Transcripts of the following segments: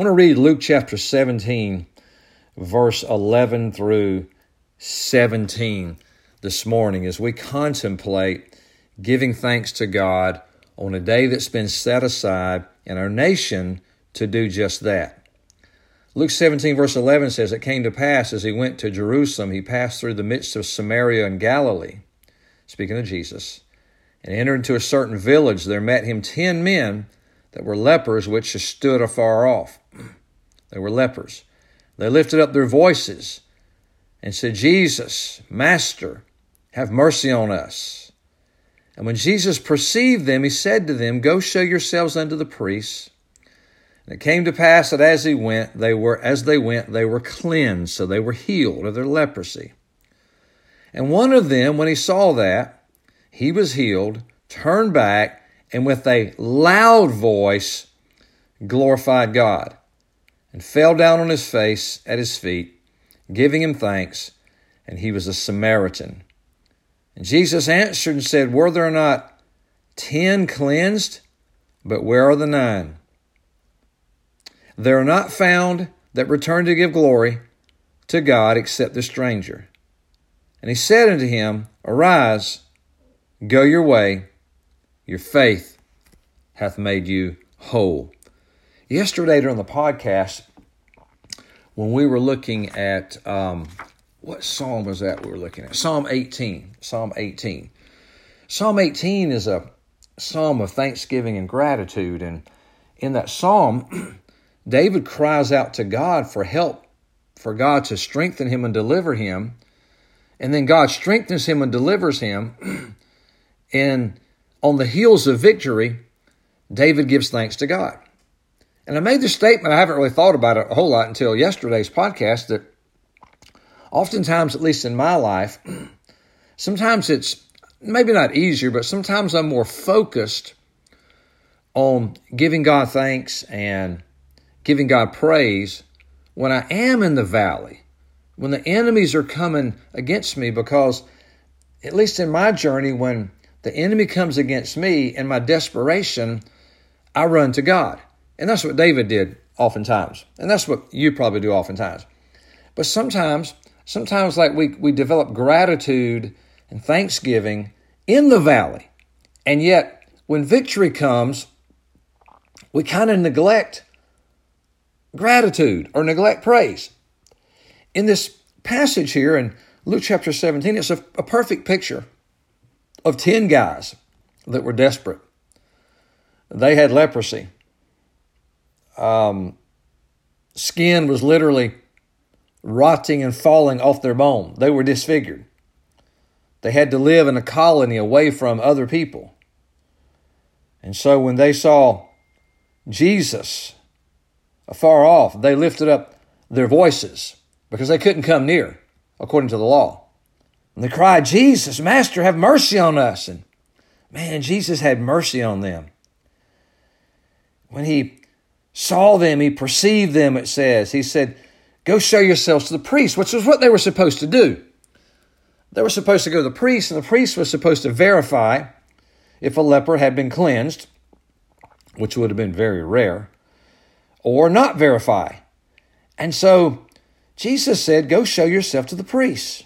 I want to read Luke chapter 17, verse 11 through 17 this morning as we contemplate giving thanks to God on a day that's been set aside in our nation to do just that. Luke 17, verse 11 says, It came to pass as he went to Jerusalem, he passed through the midst of Samaria and Galilee, speaking of Jesus, and entered into a certain village. There met him ten men that were lepers, which stood afar off. They were lepers. They lifted up their voices and said, Jesus, Master, have mercy on us. And when Jesus perceived them, he said to them, Go show yourselves unto the priests. And it came to pass that as he went, they were as they went, they were cleansed, so they were healed of their leprosy. And one of them, when he saw that, he was healed, turned back, and with a loud voice glorified God and fell down on his face at his feet, giving him thanks, and he was a Samaritan. And Jesus answered and said, Were there not ten cleansed? But where are the nine? There are not found that return to give glory to God except the stranger. And he said unto him, Arise, go your way, your faith hath made you whole. Yesterday during the podcast, when we were looking at um, what psalm was that we were looking at? Psalm 18. Psalm 18. Psalm 18 is a psalm of thanksgiving and gratitude. And in that psalm, David cries out to God for help, for God to strengthen him and deliver him. And then God strengthens him and delivers him. and on the heels of victory, David gives thanks to God. And I made this statement, I haven't really thought about it a whole lot until yesterday's podcast, that oftentimes, at least in my life, sometimes it's maybe not easier, but sometimes I'm more focused on giving God thanks and giving God praise when I am in the valley, when the enemies are coming against me, because at least in my journey, when the enemy comes against me in my desperation, I run to God. And that's what David did oftentimes. And that's what you probably do oftentimes. But sometimes, sometimes like we, we develop gratitude and thanksgiving in the valley. And yet, when victory comes, we kind of neglect gratitude or neglect praise. In this passage here in Luke chapter 17, it's a, a perfect picture of 10 guys that were desperate. They had leprosy um, skin was literally rotting and falling off their bone. They were disfigured. They had to live in a colony away from other people. And so when they saw Jesus afar off, they lifted up their voices because they couldn't come near, according to the law. And they cried, Jesus, Master, have mercy on us. And man, Jesus had mercy on them. When he saw them, he perceived them, it says. He said, Go show yourselves to the priest, which was what they were supposed to do. They were supposed to go to the priest, and the priest was supposed to verify if a leper had been cleansed, which would have been very rare, or not verify. And so Jesus said, Go show yourself to the priest.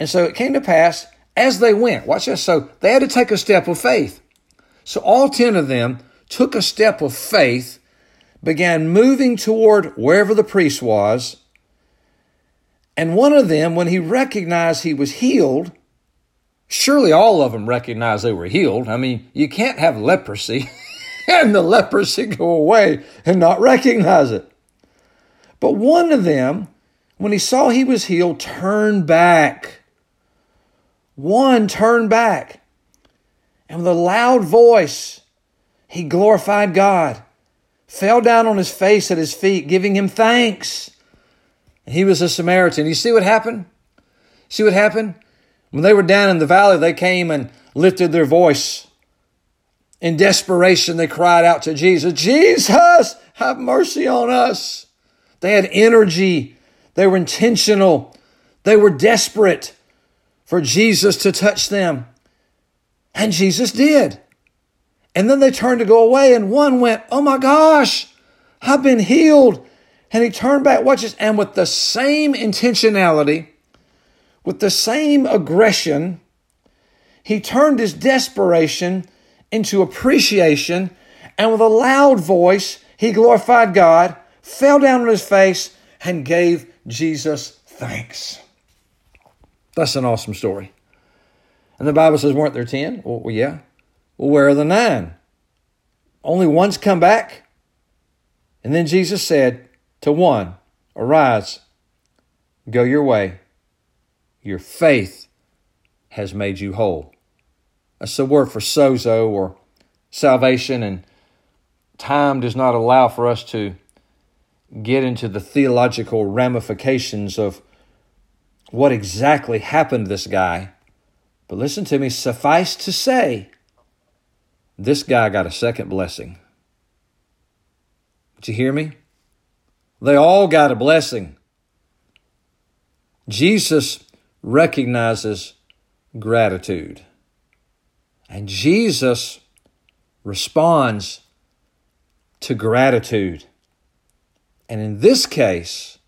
And so it came to pass as they went. Watch this. So they had to take a step of faith. So all 10 of them took a step of faith, began moving toward wherever the priest was. And one of them, when he recognized he was healed, surely all of them recognized they were healed. I mean, you can't have leprosy and the leprosy go away and not recognize it. But one of them, when he saw he was healed, turned back. One turned back. And with a loud voice, he glorified God, fell down on his face at his feet, giving him thanks. He was a Samaritan. You see what happened? See what happened? When they were down in the valley, they came and lifted their voice. In desperation, they cried out to Jesus, Jesus, have mercy on us. They had energy. They were intentional. They were desperate for Jesus to touch them. And Jesus did. And then they turned to go away, and one went, Oh my gosh, I've been healed. And he turned back, watch this, and with the same intentionality, with the same aggression, he turned his desperation into appreciation, and with a loud voice, he glorified God, fell down on his face, and gave Jesus thanks. That's an awesome story. And the Bible says, weren't there 10? Well, yeah. Well, where are the nine? Only one's come back. And then Jesus said to one, Arise, go your way. Your faith has made you whole. That's the word for sozo or salvation, and time does not allow for us to get into the theological ramifications of what exactly happened to this guy. But listen to me, suffice to say, this guy got a second blessing. Did you hear me? They all got a blessing. Jesus recognizes gratitude. And Jesus responds to gratitude. And in this case,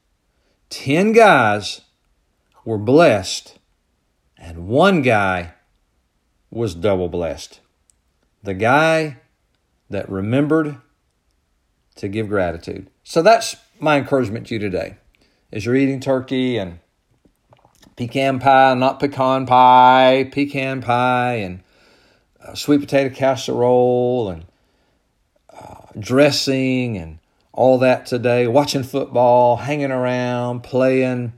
10 guys were blessed, and one guy was double blessed. The guy that remembered to give gratitude. So that's my encouragement to you today. As you're eating turkey and pecan pie, not pecan pie, pecan pie, and uh, sweet potato casserole, and uh, dressing, and all that today, watching football, hanging around, playing.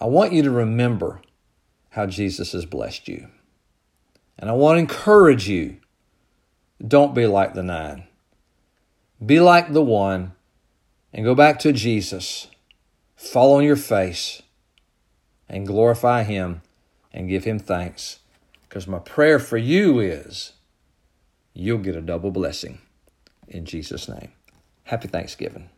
I want you to remember how Jesus has blessed you. And I want to encourage you don't be like the nine. Be like the one and go back to Jesus. Fall on your face and glorify Him and give Him thanks. Because my prayer for you is you'll get a double blessing in Jesus' name. Happy Thanksgiving.